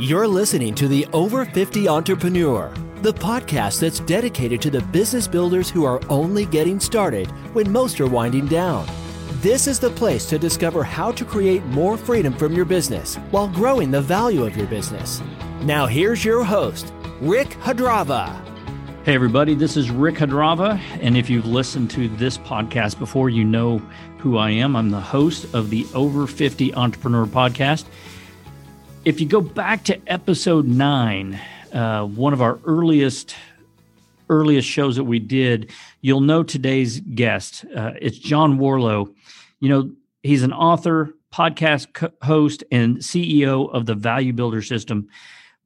You're listening to the Over 50 Entrepreneur, the podcast that's dedicated to the business builders who are only getting started when most are winding down. This is the place to discover how to create more freedom from your business while growing the value of your business. Now, here's your host, Rick Hadrava. Hey, everybody, this is Rick Hadrava. And if you've listened to this podcast before, you know who I am. I'm the host of the Over 50 Entrepreneur podcast. If you go back to episode nine, uh, one of our earliest earliest shows that we did, you'll know today's guest. Uh, it's John Warrillow. You know, he's an author, podcast co- host, and CEO of the Value Builder System.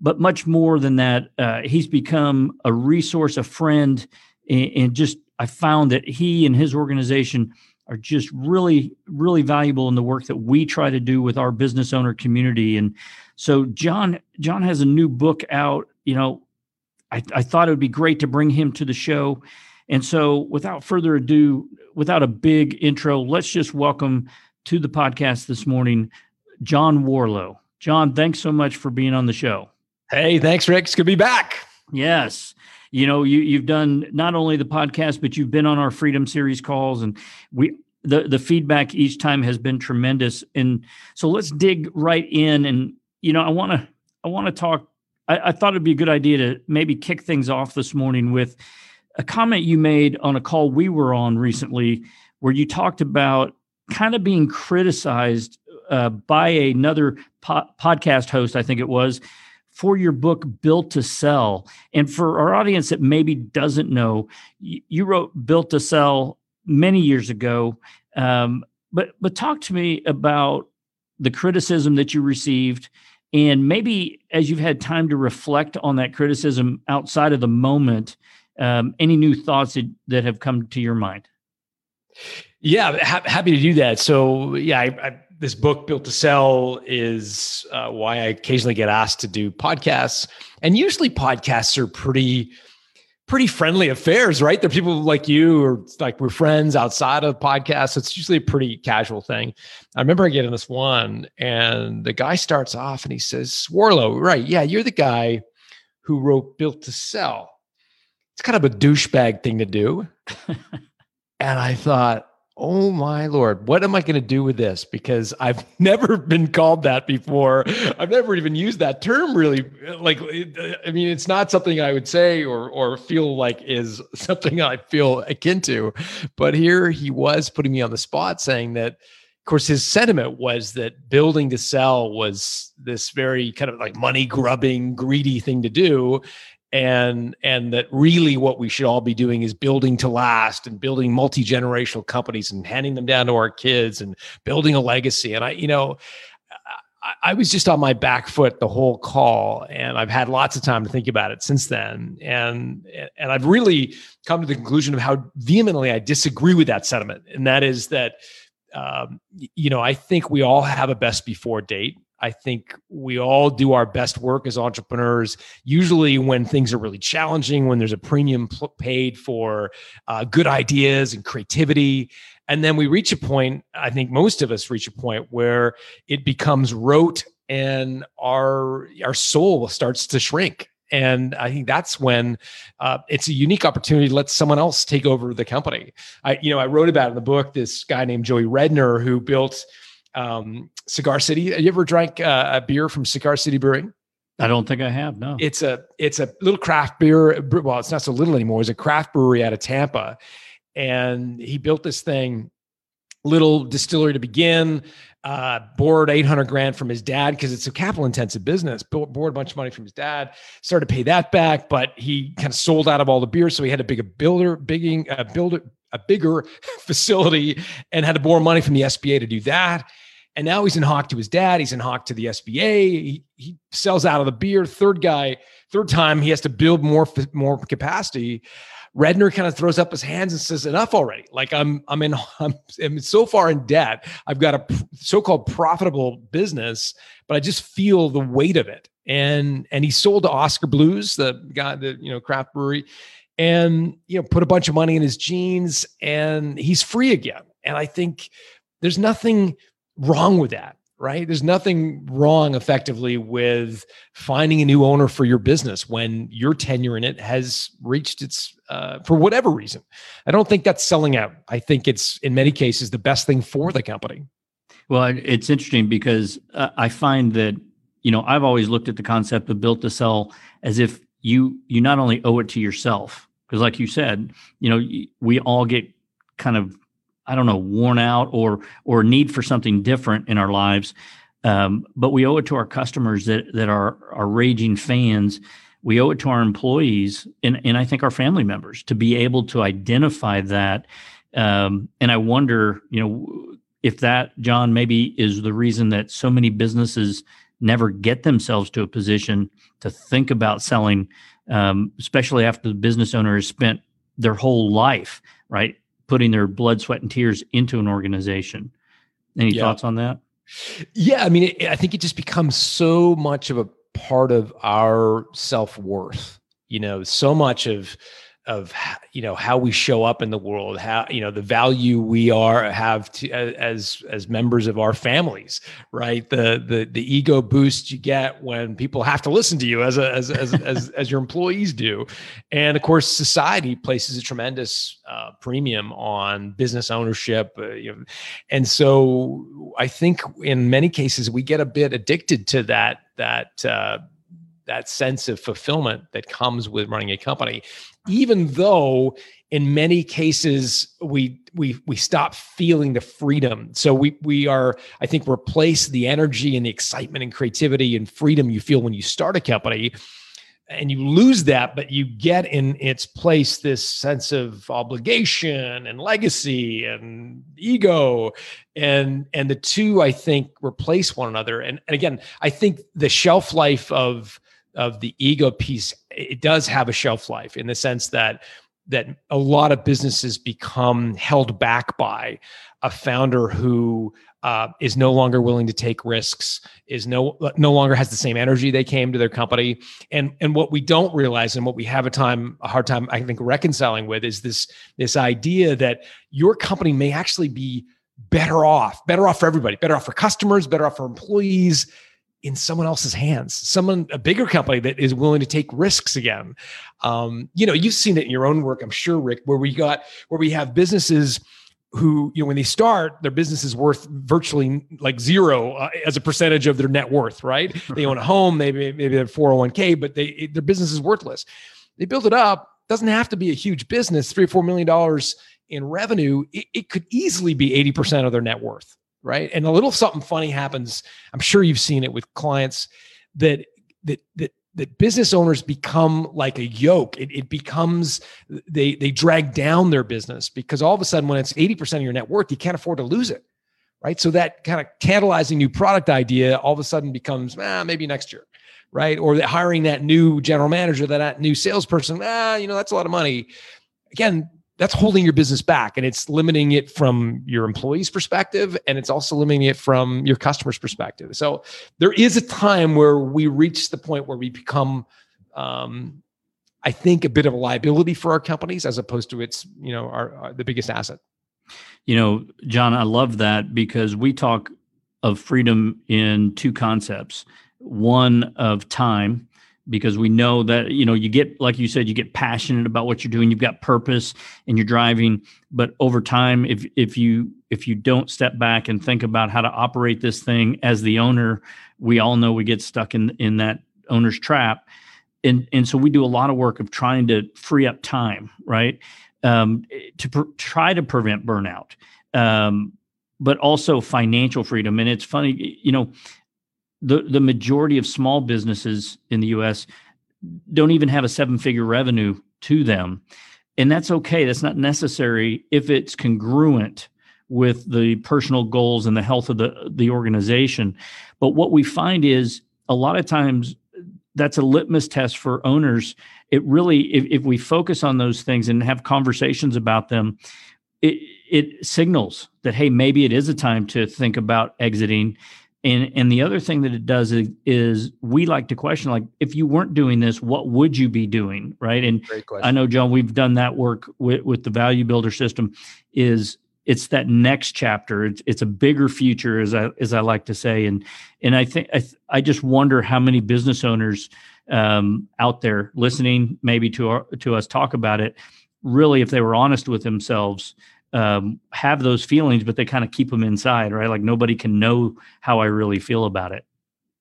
But much more than that, uh, he's become a resource, a friend, and, and just I found that he and his organization are just really, really valuable in the work that we try to do with our business owner community. And so John John has a new book out. You know, I, I thought it would be great to bring him to the show. And so without further ado, without a big intro, let's just welcome to the podcast this morning, John Warrillow. John, thanks so much for being on the show. Hey, thanks, Rick. It's good to be back. Yes. You know, you you've done not only the podcast, but you've been on our Freedom Series calls, and we the the feedback each time has been tremendous. And so let's dig right in and you know, I want to I want to talk. I, I thought it'd be a good idea to maybe kick things off this morning with a comment you made on a call we were on recently, where you talked about kind of being criticized uh, by another po- podcast host, I think it was, for your book Built to Sell. And for our audience that maybe doesn't know, you, wrote Built to Sell many years ago. Um, but but talk to me about the criticism that you received and maybe as you've had time to reflect on that criticism outside of the moment, um, any new thoughts that, that have come to your mind? Yeah, ha- happy to do that. So, yeah, I, I, this book, Built to Sell, is uh, why I occasionally get asked to do podcasts. And usually, podcasts are pretty pretty friendly affairs, right? There are people like you or like we're friends outside of podcasts. It's usually a pretty casual thing. I remember I get in this one and the guy starts off and he says, Warrillow, right? Yeah, you're the guy who wrote Built to Sell. It's kind of a douchebag thing to do. and I thought, oh my lord what am i going to do with this? Because i've never been called that before. I've never even used that term really uh, like uh, i mean it's not something i would say or or feel like is something i feel akin to but here he was putting me on the spot saying that of course his sentiment was that building to sell was this very kind of like money grubbing greedy thing to do and and that really what we should all be doing is building to last and building multi-generational companies and handing them down to our kids and building a legacy. And i you know I, I was just on my back foot the whole call and i've had lots of time to think about it since then. And and i've really come to the conclusion of how vehemently i disagree with that sentiment. And that is that um, you know i think we all have a best before date I think we all do our best work as entrepreneurs, usually when things are really challenging, when there's a premium paid for uh, good ideas and creativity. And then we reach a point, I think most of us reach a point where it becomes rote and our our soul starts to shrink and I think that's when uh, it's a unique opportunity to let someone else take over the company. I, you know, I wrote about in the book this guy named Joey Redner who built um, Cigar City. Have you ever drank uh, a beer from Cigar City Brewing? I don't think I have. No, it's a it's a little craft beer. Well, it's not so little anymore. It's a craft brewery out of Tampa, and he built this thing, little distillery to begin. Uh, borrowed 800 grand from his dad because it's a capital intensive business. Borrowed a bunch of money from his dad, started to pay that back, but he kind of sold out of all the beer, so he had to big a builder, bigging, uh, build a bigger facility, and had to borrow money from the SBA to do that. And now he's in hock to his dad. He's in hock to the SBA. He, he sells out of the beer. Third guy, third time, he has to build more more capacity. Redner kind of throws up his hands and says, "Enough already! Like I'm, I'm in, I'm, I'm so far in debt. I've got a so-called profitable business, but I just feel the weight of it." And and he sold to Oskar Blues, the guy, the you know craft brewery, and you know put a bunch of money in his jeans, and he's free again. And I think there's nothing wrong with that right? There's nothing wrong effectively with finding a new owner for your business when your tenure in it has reached its, uh, for whatever reason. I don't think that's selling out. I think it's in many cases the best thing for the company. Well, it's interesting because uh, I find that, you know, I've always looked at the concept of built to sell as if you you not only owe it to yourself because like you said you know we all get kind of i don't know worn out or or need for something different in our lives. Um, but we owe it to our customers that that are are raging fans. We owe it to our employees and, and i think our family members to be able to identify that. Um, and i wonder you know if that john maybe is the reason that so many businesses never get themselves to a position to think about selling um, especially after the business owner has spent their whole life, right, putting their blood, sweat, and tears into an organization. Any yeah. thoughts on that? Yeah, I mean, it, I think it just becomes so much of a part of our self worth. You know, so much of of you know how we show up in the world how you know the value we are have to as as members of our families right? The the the ego boost you get when people have to listen to you as a, as as as, as your employees do. And of course society places a tremendous uh, premium on business ownership uh, you know, and so i think in many cases we get a bit addicted to that that uh, that sense of fulfillment that comes with running a company even though in many cases we we we stop feeling the freedom. So we we are i think replace the energy and the excitement and creativity and freedom you feel when you start a company and you lose that but you get in its place this sense of obligation and legacy and ego. And and the two i think replace one another. And, and again i think the shelf life of of the ego piece it does have a shelf life in the sense that that a lot of businesses become held back by a founder who uh, is no longer willing to take risks, is no no longer has the same energy they came to their company, and and what we don't realize and what we have a time a hard time I think reconciling with is this this idea that your company may actually be better off, better off for everybody, better off for customers, better off for employees in someone else's hands, someone a bigger company that is willing to take risks again. Um, you know, you've seen it in your own work, I'm sure, Rick, where we got where we have businesses who you know when they start their business is worth virtually like zero uh, as a percentage of their net worth right? They own a home maybe maybe they're 401k but they their business is worthless. They build it up doesn't have to be a huge business three or four million dollars in revenue it, it could easily be 80% of their net worth right? And a little something funny happens. I'm sure you've seen it with clients that that that that business owners become like a yoke. It, it becomes they they drag down their business because all of a sudden, when it's 80% of your net worth, you can't afford to lose it. Right. So that kind of tantalizing new product idea all of a sudden becomes ah, maybe next year. Right. Or hiring that new general manager, that new salesperson, ah, you know, that's a lot of money. Again, that's holding your business back and it's limiting it from your employees perspective and it's also limiting it from your customers perspective. So there is a time where we reach the point where we become um, i think a bit of a liability for our companies as opposed to its you know our, our the biggest asset. You know john i love that because we talk of freedom in two concepts one of time because we know that you know you get like you said you get passionate about what you're doing. You've got purpose and you're driving. But over time if if you if you don't step back and think about how to operate this thing as the owner we all know we get stuck in in that owner's trap. And and so we do a lot of work of trying to free up time right? Um, to pr- try to prevent burnout. Um, but also financial freedom. And it's funny you know the the majority of small businesses in the US don't even have a seven figure revenue to them. And that's okay. That's not necessary if it's congruent with the personal goals and the health of the the organization. But what we find is a lot of times that's a litmus test for owners. It really, if, if we focus on those things and have conversations about them, it, it signals that hey, maybe it is a time to think about exiting and and the other thing that it does is, is, we like to question like if you weren't doing this, what would you be doing, right? And I know John, we've done that work with with the value builder system. Is it's that next chapter. It's it's a bigger future, as I as I like to say, and and I think I I just wonder how many business owners um, out there listening, maybe to our, to us talk about it, really, if they were honest with themselves, um, have those feelings, but they kind of keep them inside, right? Like nobody can know how I really feel about it.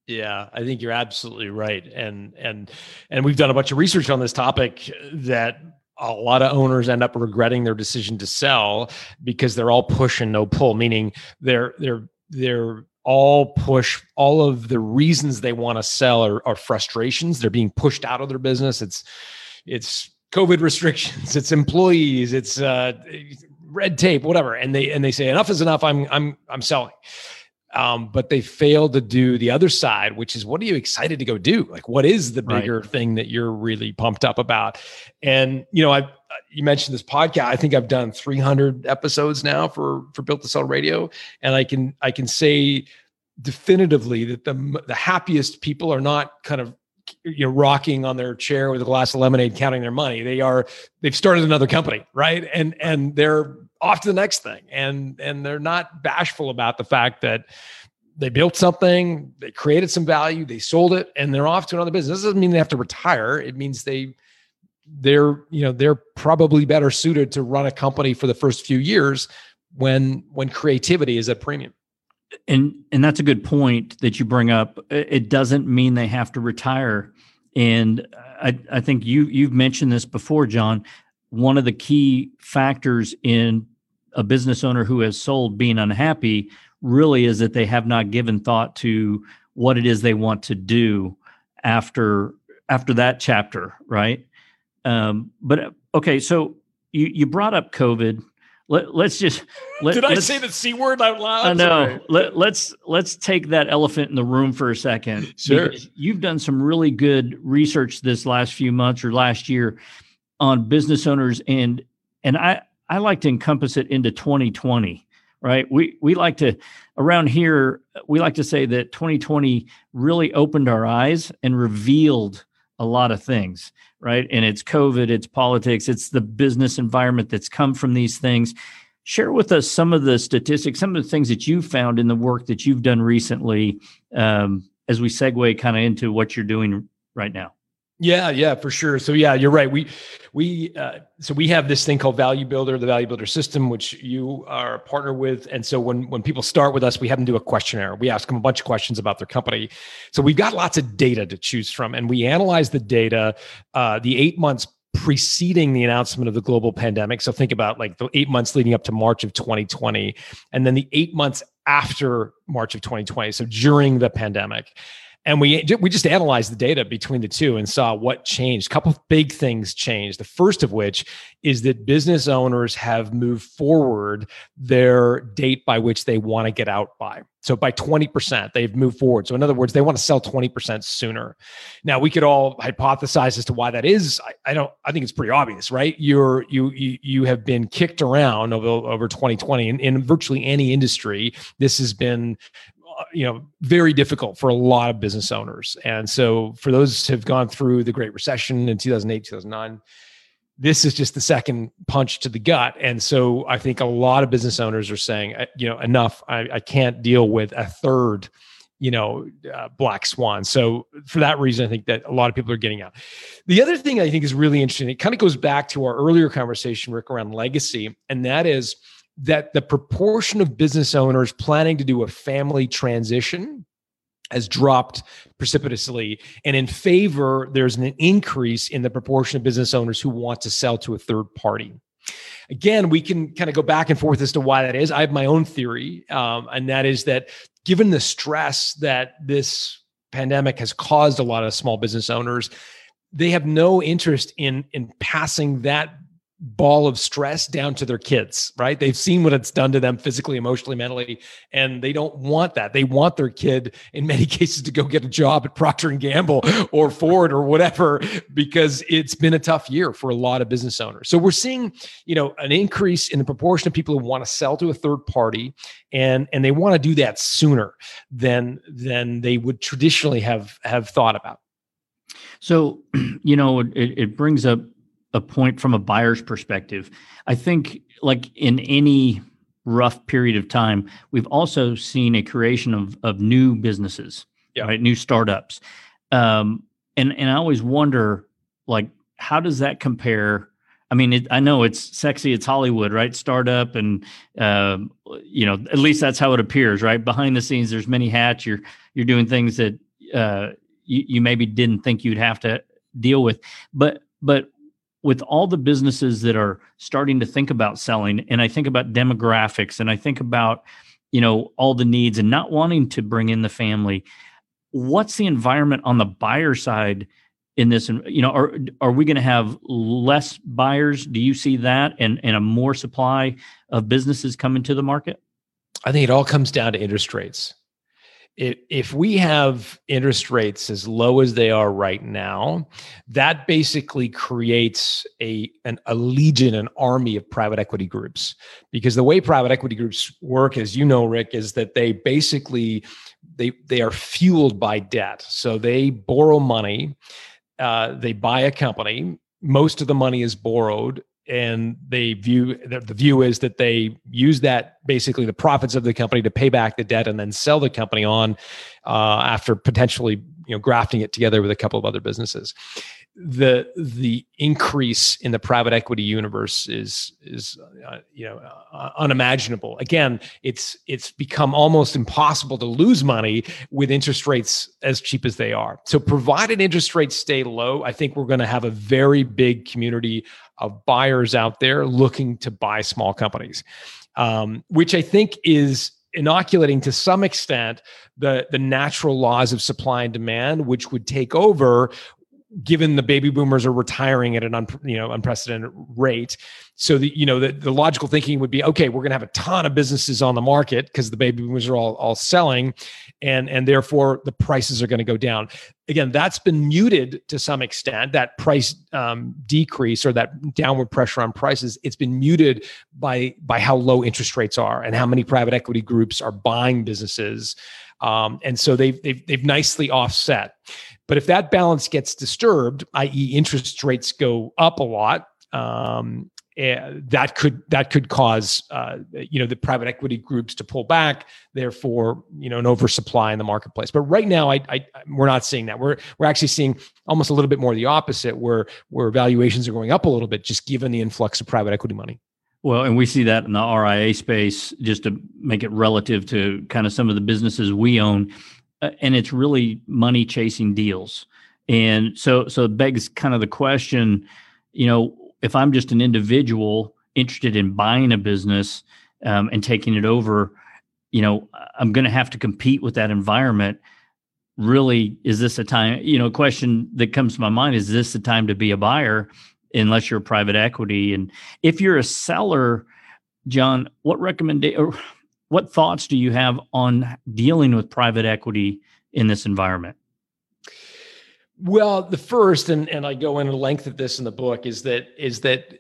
Yeah, I think you're absolutely right, and and and we've done a bunch of research on this topic that a lot of owners end up regretting their decision to sell because they're all push and no pull, meaning they're they're they're all push all of the reasons they want to sell are, are frustrations. They're being pushed out of their business. It's it's COVID restrictions, it's employees, it's uh, red tape, whatever. And they and they say enough is enough. I'm I'm I'm selling. Um, but they fail to do the other side, which is what are you excited to go do? Like, what is the bigger right. thing that you're really pumped up about? And you know, I you mentioned this podcast. I think I've done 300 episodes now for for Built to Sell Radio, and I can I can say definitively that the the happiest people are not kind of you know rocking on their chair with a glass of lemonade counting their money. They are they've started another company right? And and they're off to the next thing. And and they're not bashful about the fact that they built something they created some value they sold it and they're off to another business. This doesn't mean they have to retire. It means they they're you know they're probably better suited to run a company for the first few years when when creativity is at premium and and that's a good point that you bring up. It doesn't mean they have to retire. And i i think you you've mentioned this before john. One of the key factors in a business owner who has sold being unhappy really is that they have not given thought to what it is they want to do after after that chapter right? Um, but okay so you you brought up covid let, us just let, did i say the c word out loud? I know. Let, let's let's take that elephant in the room for a second. Sure. You've done some really good research this last few months or last year on business owners and and i I like to encompass it into 2020, right? We we like to around here we like to say that 2020 really opened our eyes and revealed a lot of things, right? And it's COVID, it's politics, it's the business environment that's come from these things. Share with us some of the statistics, some of the things that you found in the work that you've done recently, um, as we segue kind of into what you're doing right now. Yeah, yeah, for sure. So yeah, you're right. We we uh, so we have this thing called Value Builder, the Value Builder system, which you are a partner with. And so when when people start with us, we have them do a questionnaire. We ask them a bunch of questions about their company. So we've got lots of data to choose from, and we analyze the data, uh, the eight months preceding the announcement of the global pandemic. So think about like the eight months leading up to March of 2020, and then the eight months after March of 2020. So during the pandemic and we we just analyzed the data between the two and saw what changed. A couple of big things changed. The first of which is that business owners have moved forward their date by which they want to get out by. So by 20%, they've moved forward. So in other words, they want to sell 20% sooner. Now we could all hypothesize as to why that is. I, I don't, I think it's pretty obvious, right? You're, you, you, you have been kicked around over, over 2020 in, in virtually any industry. This has been you know very difficult for a lot of business owners. And so for those who have gone through the great recession in 2008 2009 this is just the second punch to the gut. And so i think a lot of business owners are saying uh, you know enough. I, I can't deal with a third you know uh, black swan. So for that reason i think that a lot of people are getting out. The other thing i think is really interesting it kind of goes back to our earlier conversation rick around legacy. And that is that the proportion of business owners planning to do a family transition has dropped precipitously. And in favor, there's an increase in the proportion of business owners who want to sell to a third party. Again, we can kind of go back and forth as to why that is. I have my own theory, um, and that is that given the stress that this pandemic has caused a lot of small business owners, they have no interest in in passing that ball of stress down to their kids, right? They've seen what it's done to them physically, emotionally, mentally, and they don't want that. They want their kid in many cases to go get a job at Procter and Gamble or Ford or whatever because it's been a tough year for a lot of business owners. So we're seeing, you know, an increase in the proportion of people who want to sell to a third party and and they want to do that sooner than than they would traditionally have have thought about. So, you know, it, it brings up a point from a buyer's perspective. I think, like in any rough period of time, we've also seen a creation of of new businesses, yeah. right? New startups. Um, and and I always wonder, like, how does that compare? I mean, it, I know it's sexy, it's Hollywood, right? Startup, and uh, you know, at least that's how it appears, right? Behind the scenes, there's many hats. You're you're doing things that uh, you, you maybe didn't think you'd have to deal with, but but with all the businesses that are starting to think about selling and i think about demographics and i think about you know all the needs and not wanting to bring in the family what's the environment on the buyer side in this? You know are are we going to have less buyers? Do you see that and and a more supply of businesses coming to the market? I think it all comes down to interest rates if we have interest rates as low as they are right now, that basically creates a an, a legion, an army of private equity groups. Because the way private equity groups work, as you know, Rick, is that they basically they they are fueled by debt. So they borrow money, uh, they buy a company. Most of the money is borrowed and they view the, view is that they use that basically the profits of the company to pay back the debt and then sell the company on uh, after potentially you know grafting it together with a couple of other businesses. The the increase in the private equity universe is is uh, you know uh, unimaginable. Again it's it's become almost impossible to lose money with interest rates as cheap as they are. So provided interest rates stay low i think we're going to have a very big community of buyers out there looking to buy small companies um, which i think is inoculating to some extent the the natural laws of supply and demand which would take over given the baby boomers are retiring at an un, you know unprecedented rate. So the you know the, the logical thinking would be okay we're going to have a ton of businesses on the market because the baby boomers are all all selling and and therefore the prices are going to go down. Again that's been muted to some extent that price um, decrease or that downward pressure on prices. It's been muted by by how low interest rates are and how many private equity groups are buying businesses um, and so they've, they've they've nicely offset but if that balance gets disturbed, i.e., interest rates go up a lot, um, eh, that could that could cause uh, you know the private equity groups to pull back, therefore you know an oversupply in the marketplace. But right now, I, I we're not seeing that. We're we're actually seeing almost a little bit more the opposite, where where valuations are going up a little bit, just given the influx of private equity money. Well, and we see that in the RIA space, just to make it relative to kind of some of the businesses we own. Uh, and it's really money chasing deals. And so, so it begs kind of the question, you know, if I'm just an individual interested in buying a business um, and taking it over, you know, I'm going to have to compete with that environment. Really, is this a time? You know, a question that comes to my mind is this the time to be a buyer, unless you're private equity? And if you're a seller, John, what recommendation? what thoughts do you have on dealing with private equity in this environment? Well, the first, and, and I go into length of this in the book, is that is that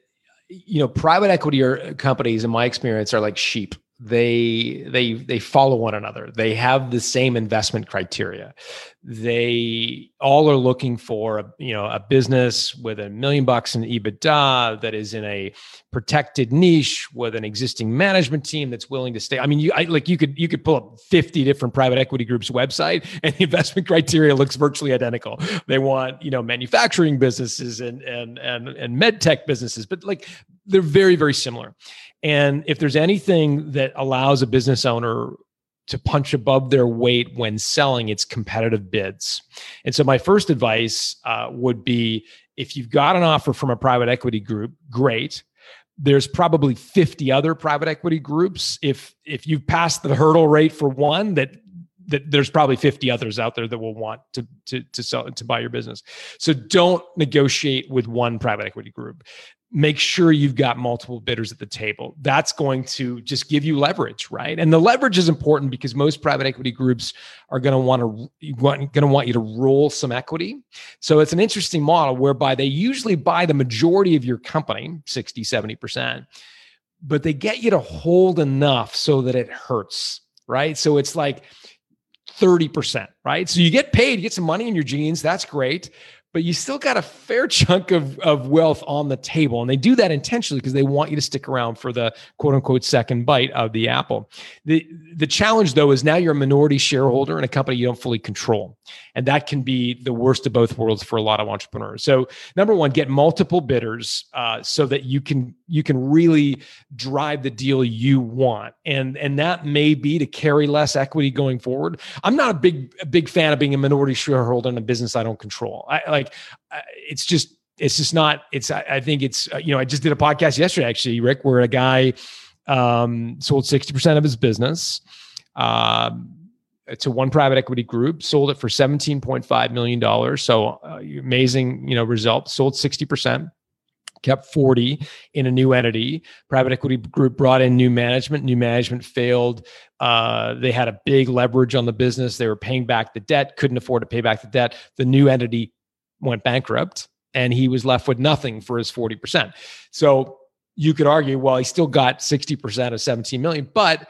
you know private equity or companies, in my experience, are like sheep they they they follow one another. They have the same investment criteria. They all are looking for a, you know a business with a million bucks in ebitda that is in a protected niche with an existing management team that's willing to stay. I mean you I, like you could you could pull up 50 different private equity groups website and the investment criteria looks virtually identical. They want you know manufacturing businesses and and and and med tech businesses but like they're very very similar and if there's anything that allows a business owner to punch above their weight when selling, it's competitive bids. And so, my first advice uh, would be if you've got an offer from a private equity group, great. There's probably 50 other private equity groups. If if you've passed the hurdle rate for one, that that there's probably 50 others out there that will want to to to sell to buy your business. So don't negotiate with one private equity group make sure you've got multiple bidders at the table. That's going to just give you leverage, right? And the leverage is important because most private equity groups are going to want to going to want you to roll some equity. So it's an interesting model whereby they usually buy the majority of your company, 60, 70%, but they get you to hold enough so that it hurts, right? So it's like 30%, right? So you get paid, you get some money in your jeans, that's great but you still got a fair chunk of, of wealth on the table. And they do that intentionally because they want you to stick around for the quote unquote second bite of the apple. The, the challenge, though, is now you're a minority shareholder in a company you don't fully control. And that can be the worst of both worlds for a lot of entrepreneurs. So, number one, get multiple bidders uh, so that you can you can really drive the deal you want. And, and that may be to carry less equity going forward. I'm not a big, a big fan of being a minority shareholder in a business I don't control. I like it's just it's just not it's I, I think it's uh, you know I just did a podcast yesterday actually Rick where a guy um, sold 60% of his business uh, to one private equity group sold it for 17.5 million dollars so uh, amazing you know result sold 60% kept 40 in a new entity. Private equity group brought in new management. New management failed. Uh, they had a big leverage on the business. They were paying back the debt, couldn't afford to pay back the debt. The new entity went bankrupt and he was left with nothing for his 40%. So you could argue, well, he still got 60% of 17 million, but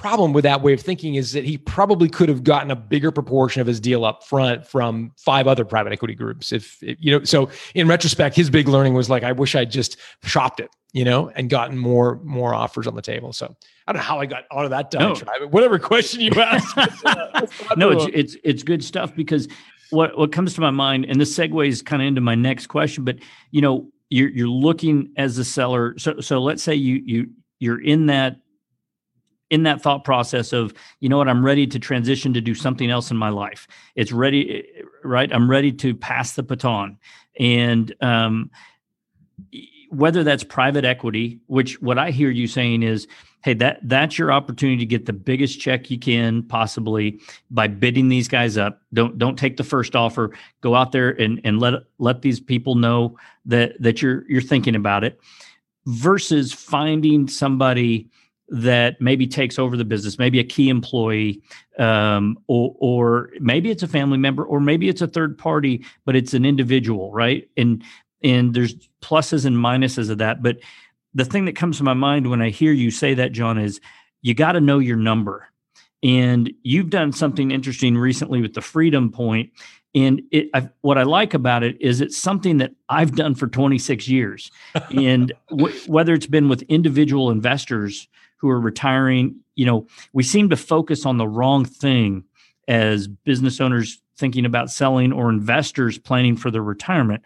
problem with that way of thinking is that he probably could have gotten a bigger proportion of his deal up front from five other private equity groups if, if, you know so in retrospect his big learning was like i wish i'd just shopped it you know and gotten more more offers on the table. So i don't know how i got out of that done no. whatever question you asked uh, no it's, it's it's good stuff because what what comes to my mind and this segues kind of into my next question but you know you're you're looking as a seller. So so let's say you you you're in that in that thought process of you know what i'm ready to transition to do something else in my life. It's ready right? I'm ready to pass the baton. And um, whether that's private equity which what i hear you saying is hey that that's your opportunity to get the biggest check you can possibly by bidding these guys up. Don't don't take the first offer. Go out there and and let let these people know that that you're you're thinking about it versus finding somebody that maybe takes over the business, maybe a key employee, um, or, or maybe it's a family member, or maybe it's a third party, but it's an individual, right? And and there's pluses and minuses of that. But the thing that comes to my mind when I hear you say that, John, is you got to know your number. And you've done something interesting recently with the Freedom point. Point, and it, I, what I like about it is it's something that I've done for 26 years, and w- whether it's been with individual investors who are retiring. You know, we seem to focus on the wrong thing as business owners thinking about selling or investors planning for their retirement.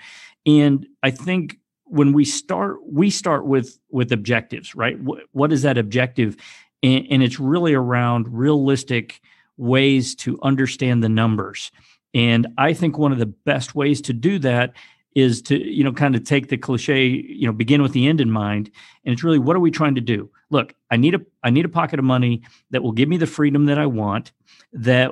And I think when we start, we start with with objectives, right? what, what is that objective? And, and it's really around realistic ways to understand the numbers. And I think one of the best ways to do that is to you know kind of take the cliche you know begin with the end in mind and it's really what are we trying to do look i need a i need a pocket of money that will give me the freedom that i want that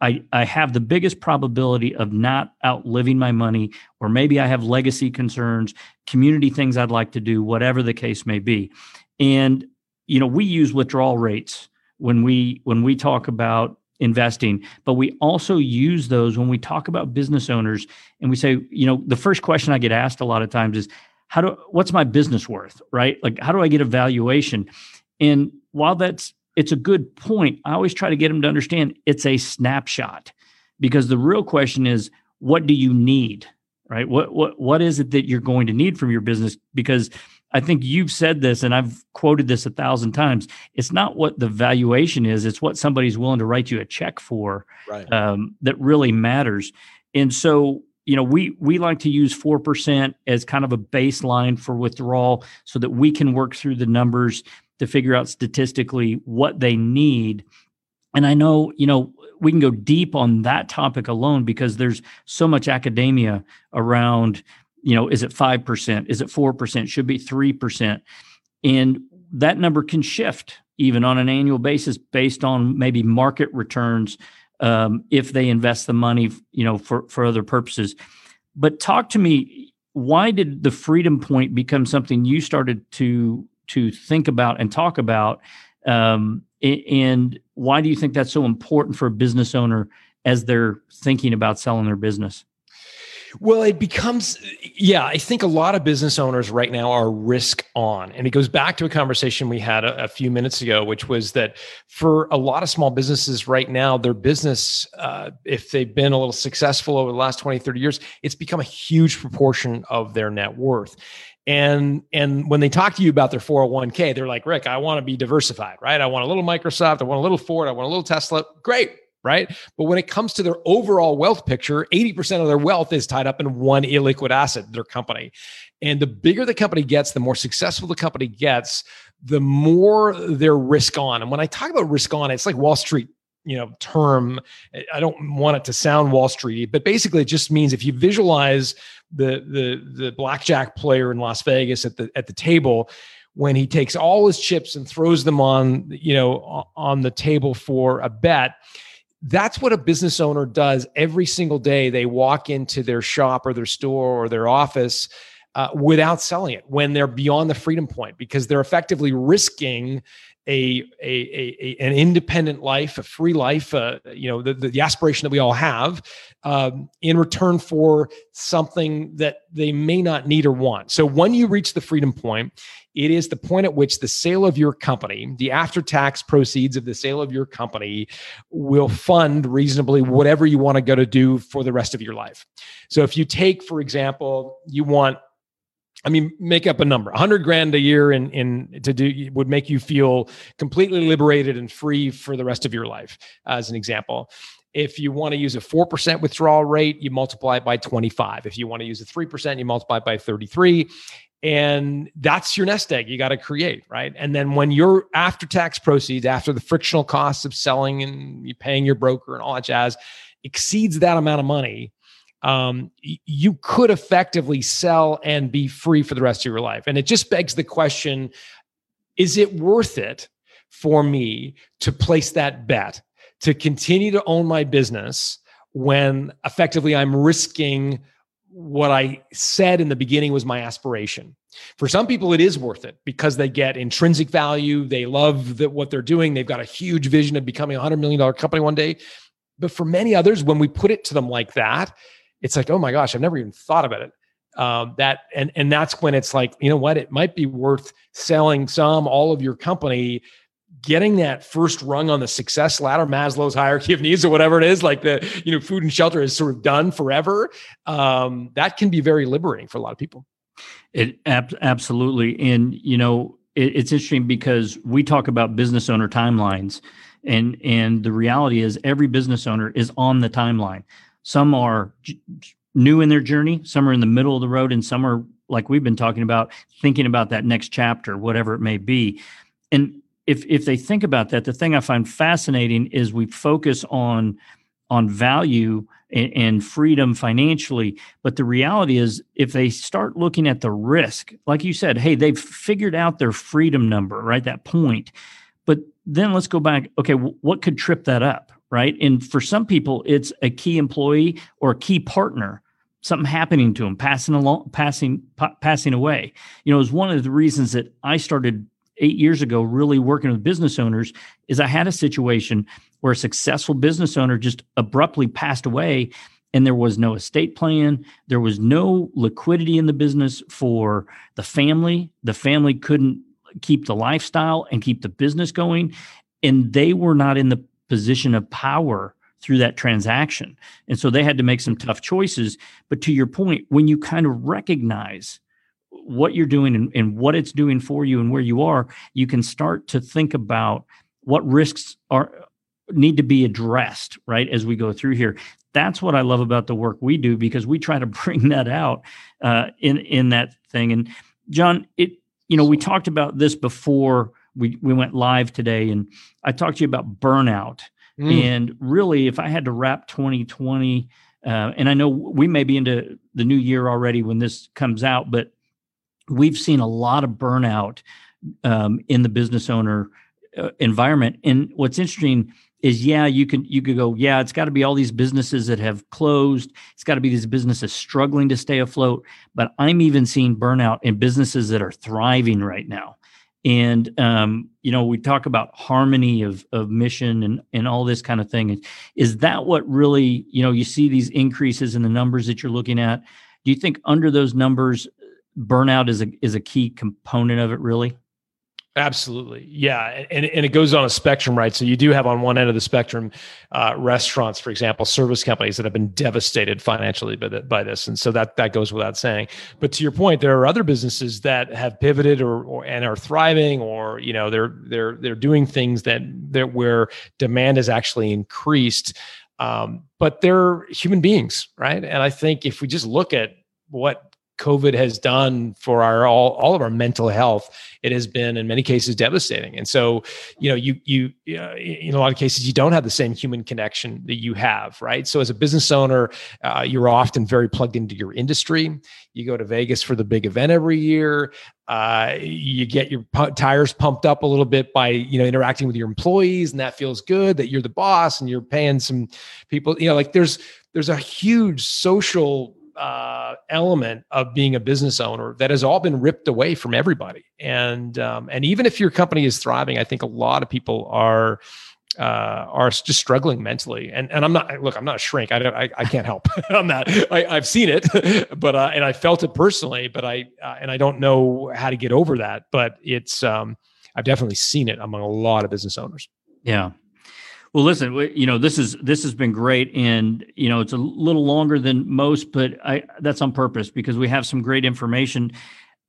I, I have the biggest probability of not outliving my money, or maybe I have legacy concerns, community things I'd like to do, whatever the case may be. And you know, we use withdrawal rates when we when we talk about investing, but we also use those when we talk about business owners and we say, you know, the first question I get asked a lot of times is, how do what's my business worth, right? Like how do I get a valuation? And while that's it's a good point, I always try to get them to understand it's a snapshot because the real question is what do you need? Right? What what what is it that you're going to need from your business because I think you've said this, and I've quoted this a thousand times. It's not what the valuation is; it's what somebody's willing to write you a check for right. um, that really matters. And so, you know, we we like to use four percent as kind of a baseline for withdrawal, so that we can work through the numbers to figure out statistically what they need. And I know, you know, we can go deep on that topic alone because there's so much academia around you know, is it 5%? Is it 4%? Should be 3%. And that number can shift even on an annual basis based on maybe market returns um, if they invest the money, you know, for, for other purposes. But talk to me, why did the freedom point become something you started to to think about and talk about? Um, and why do you think that's so important for a business owner as they're thinking about selling their business? Well, it becomes, yeah, I think a lot of business owners right now are risk on. And it goes back to a conversation we had a, a few minutes ago, which was that for a lot of small businesses right now, their business, uh, if they've been a little successful over the last 20, 30 years, it's become a huge proportion of their net worth. And and when they talk to you about their 401k, they're like, Rick, I want to be diversified, right? I want a little Microsoft, I want a little Ford, I want a little Tesla. Great right? But when it comes to their overall wealth picture, 80% of their wealth is tied up in one illiquid asset, their company. And the bigger the company gets, the more successful the company gets, the more they're risk on. And when I talk about risk on, it's like Wall Street you know term i don't want it to sound wall street but basically it just means if you visualize the the the blackjack player in las vegas at the at the table when he takes all his chips and throws them on you know on the table for a bet that's what a business owner does every single day. They walk into their shop or their store or their office uh, without selling it when they're beyond the freedom point because they're effectively risking a, a, a, an independent life, a free life, uh, you know, the, the, aspiration that we all have um, in return for something that they may not need or want. So when you reach the freedom point, it is the point at which the sale of your company, the after tax proceeds of the sale of your company, will fund reasonably whatever you want to go to do for the rest of your life. So if you take, for example, you want I mean, make up a number. 100 grand a year in in to do would make you feel completely liberated and free for the rest of your life. As an example, if you want to use a 4% withdrawal rate, you multiply it by 25. If you want to use a 3%, you multiply it by 33. And that's your nest egg you got to create, right? And then when your after tax proceeds, after the frictional costs of selling and paying your broker and all that jazz, exceeds that amount of money, um, you could effectively sell and be free for the rest of your life. And it just begs the question is it worth it for me to place that bet, to continue to own my business when effectively I'm risking what I said in the beginning was my aspiration? For some people, it is worth it because they get intrinsic value. They love that what they're doing. They've got a huge vision of becoming a $100 million company one day. But for many others, when we put it to them like that, it's like, oh my gosh, I've never even thought about it. Um, that and and that's when it's like, you know what, it might be worth selling some, all of your company, getting that first rung on the success ladder, Maslow's hierarchy of needs, or whatever it is, like the you know, food and shelter is sort of done forever. Um, that can be very liberating for a lot of people. It ab- absolutely, and you know, it, it's interesting because we talk about business owner timelines, and and the reality is every business owner is on the timeline some are new in their journey, some are in the middle of the road, and some are like we've been talking about, thinking about that next chapter, whatever it may be. And if if they think about that, the thing I find fascinating is we focus on on value and, and, freedom financially. But the reality is, if they start looking at the risk, like you said, hey, they've figured out their freedom number, right? That point. But then let's go back. Okay, what could trip that up? Right? And for some people, it's a key employee or a key partner, something happening to them, passing along, passing, p- passing away. You know, was one of the reasons that I started eight years ago, really working with business owners, is I had a situation where a successful business owner just abruptly passed away and there was no estate plan there was no liquidity in the business for the family the family couldn't keep the lifestyle and keep the business going and they were not in the position of power through that transaction. And so they had to make some tough choices. But to your point, when you kind of recognize what you're doing and, and, what it's doing for you and where you are, you can start to think about what risks are need to be addressed, right, as we go through here. That's what I love about the work we do because we try to bring that out uh, in in that thing. And John, it you know we talked about this before we we went live today, and I talked to you about burnout. Mm. And really, if I had to wrap 2020, uh, and I know we may be into the new year already when this comes out, but we've seen a lot of burnout um, in the business owner uh, environment. And what's interesting is, yeah, you can you could go, yeah, it's got to be all these businesses that have closed. It's got to be these businesses struggling to stay afloat. But I'm even seeing burnout in businesses that are thriving right now and um, you know we talk about harmony of of mission and and all this kind of thing. Is that what really you know you see these increases in the numbers that you're looking at? Do you think under those numbers, burnout is a is a key component of it? Really? Absolutely. Yeah. And, and it goes on a spectrum, right? So you do have on one end of the spectrum uh, restaurants, for example, service companies that have been devastated financially by, the, by this. And so that, that goes without saying. But to your point, there are other businesses that have pivoted or, or and are thriving or, you know, they're, they're, they're doing things that, that where demand has actually increased. Um, but they're human beings, right? And I think if we just look at what COVID has done for our all, all of our mental health, it has been in many cases devastating. And so, you know, you you uh, in a lot of cases you don't have the same human connection that you have, right? So as a business owner, uh, you're often very plugged into your industry. You go to Vegas for the big event every year. Uh, you get your pu- tires pumped up a little bit by you know interacting with your employees, and that feels good that you're the boss and you're paying some people. You know, like there's there's a huge social uh, element of being a business owner that has all been ripped away from everybody. And um, and even if your company is thriving, I think a lot of people are uh, are just struggling mentally. And and I'm not look, I'm not a shrink. I don't, I, I can't help on that. I, have seen it, but uh, and I felt it personally. But I uh, and I don't know how to get over that. But it's um, I've definitely seen it among a lot of business owners. Yeah, well, listen, you know this is this has been great, and you know it's a little longer than most, but I that's on purpose because we have some great information,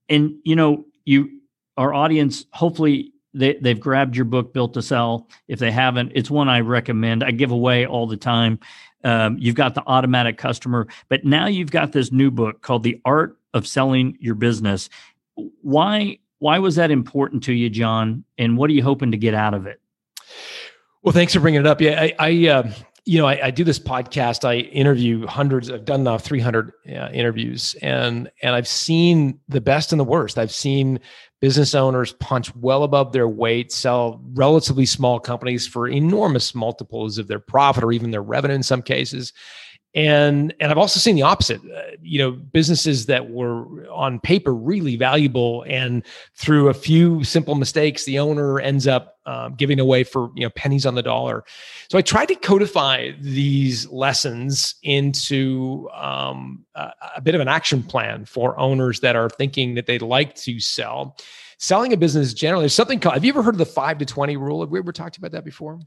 and you know you our audience hopefully they they've grabbed your book Built to Sell. If they haven't, it's one I recommend. I give away all the time. Um, you've got the automatic customer, but now you've got this new book called The Art of Selling Your Business. Why why was that important to you, John? And what are you hoping to get out of it? Well, thanks for bringing it up. Yeah, I, I uh, you know, I, I, do this podcast. I interview hundreds. I've done now 300 uh, interviews, and and I've seen the best and the worst. I've seen business owners punch well above their weight, sell relatively small companies for enormous multiples of their profit or even their revenue in some cases and and i've also seen the opposite. Uh, you know businesses that were on paper really valuable and through a few simple mistakes the owner ends up um, giving away for you know pennies on the dollar. So i tried to codify these lessons into um, a, a bit of an action plan for owners that are thinking that they'd like to sell. Selling a business generally there's something called have you ever heard of the 5 to 20 rule? Have we ever talked about that before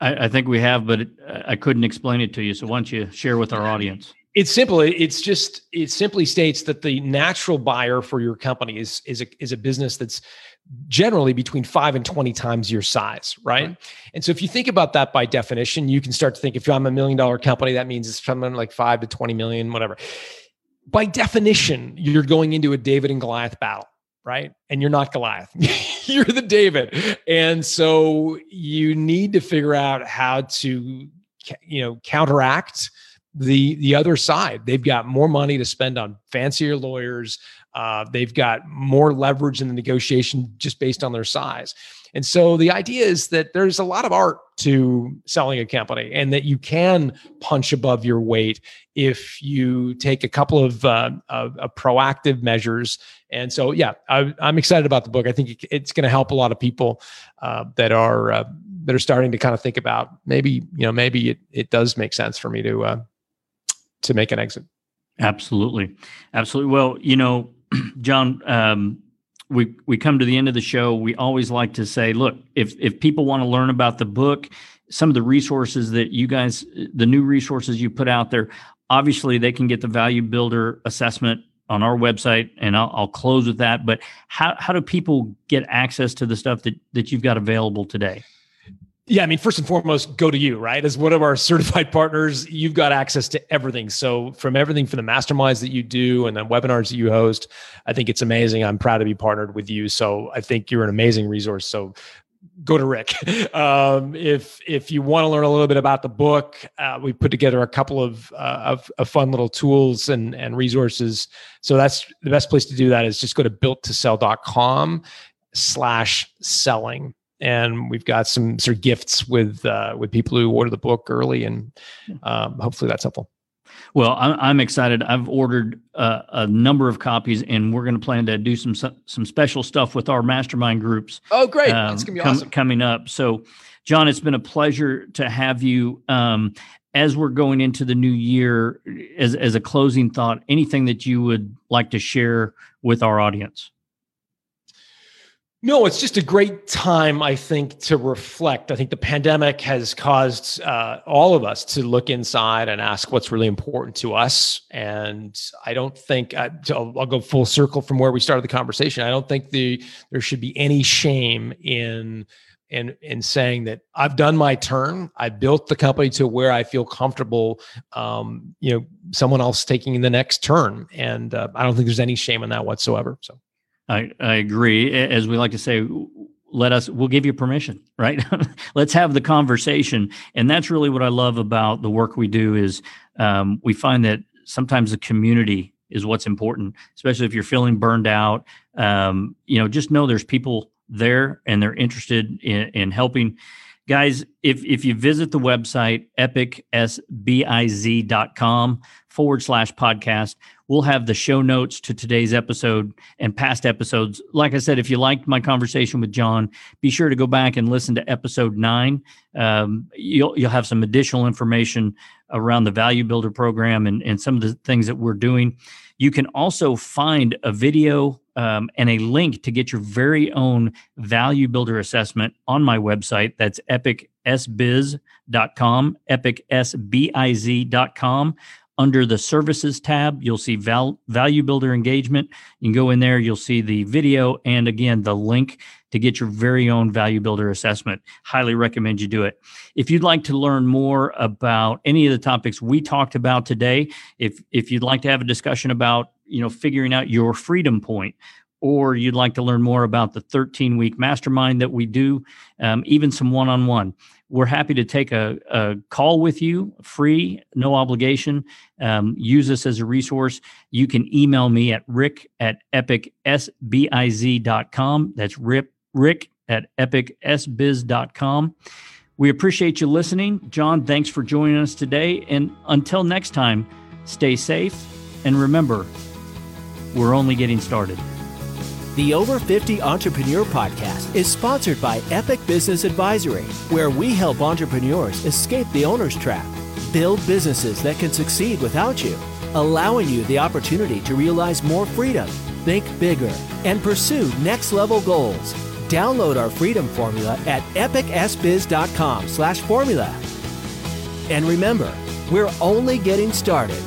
I, I think we have, but it, I couldn't explain it to you. So why don't you share with our audience? It's simple. It's just it simply states that the natural buyer for your company is is a, is a business that's generally between five and 20 times your size, right? right? And so if you think about that by definition, you can start to think if I'm a million dollar company, that means it's something like five to 20 million, whatever. By definition, you're going into a David and Goliath battle right? And you're not Goliath. you're the David. And so you need to figure out how to you know counteract the the other side. They've got more money to spend on fancier lawyers. Uh, they've got more leverage in the negotiation just based on their size. And so the idea is that there's a lot of art to selling a company and that you can punch above your weight if you take a couple of, uh, proactive measures. And so, yeah, I, am excited about the book. I think it's going to help a lot of people uh, that are uh, that are starting to kind of think about maybe you know maybe it, it does make sense for me to uh, to make an exit. Absolutely, absolutely. Well, you know, John, um, we we come to the end of the show, we always like to say, look, if if people want to learn about the book, some of the resources that you guys, the new resources you put out there, obviously they can get the value builder assessment on our website, and I'll, I'll close with that. But how how do people get access to the stuff that that you've got available today? Yeah, I mean, first and foremost, go to you, right? As one of our certified partners, you've got access to everything. So, from everything from the masterminds that you do and the webinars that you host, I think it's amazing. I'm proud to be partnered with you. So, I think you're an amazing resource. So, go to Rick. Um, if if you want to learn a little bit about the book, uh, we put together a couple of, uh, of, of fun little tools and and resources. So that's the best place to do that is just go to builttosell.com slash selling and we've got some sort of gifts with uh, with people who order the book early, and um, hopefully that's helpful. Well, I'm, I'm excited. I've ordered uh, a number of copies, and we're going to plan to do some some special stuff with our mastermind groups. Oh, great! Um, That's going to be com- awesome. Coming up. So, John, it's been a pleasure to have you. Um, as we're going into the new year, as as a closing thought, anything that you would like to share with our audience? No, it's just a great time, I think, to reflect. I think the pandemic has caused uh, all of us to look inside and ask what's really important to us. And I don't think uh, I'll, I'll, go full circle from where we started the conversation. I don't think the there should be any shame in in in saying that I've done my turn. I built the company to where I feel comfortable. Um, you know, someone else taking the next turn, and uh, I don't think there's any shame in that whatsoever. So. I, I agree. As we like to say, let us we'll give you permission right? Let's have the conversation. And that's really what i love about the work we do is um, we find that sometimes the community is what's important especially if you're feeling burned out. Um, you know just know there's people there and they're interested in, in helping guys if if you visit the website epicsbiz.com forward slash podcast we'll have the show notes to today's episode and past episodes. Like i said if you liked my conversation with john be sure to go back and listen to episode nine. Um, you'll you'll have some additional information around the value builder program and, and some of the things that we're doing. You can also find a video um, and a link to get your very own value builder assessment on my website. That's epicsbiz.com, epicsbiz.com. Under the services tab, you'll see val- value builder engagement. You can go in there, you'll see the video and again, the link to get your very own value builder assessment. Highly recommend you do it. If you'd like to learn more about any of the topics we talked about today, if if you'd like to have a discussion about, you know, figuring out your freedom point, or you'd like to learn more about the 13 week mastermind that we do, um, even some one on one, we're happy to take a, a, call with you, free, no obligation. Um, use this as a resource. You can email me at rick at epicsbiz.com. That's rip, rick at epicsbiz.com. We appreciate you listening. John, thanks for joining us today. And until next time, stay safe. And remember, we're only getting started. The Over 50 Entrepreneur Podcast is sponsored by Epic Business Advisory, where we help entrepreneurs escape the owner's trap, build businesses that can succeed without you, allowing you the opportunity to realize more freedom, think bigger, and pursue next level goals. Download our freedom formula at epicsbiz.com slash formula. And remember, we're only getting started.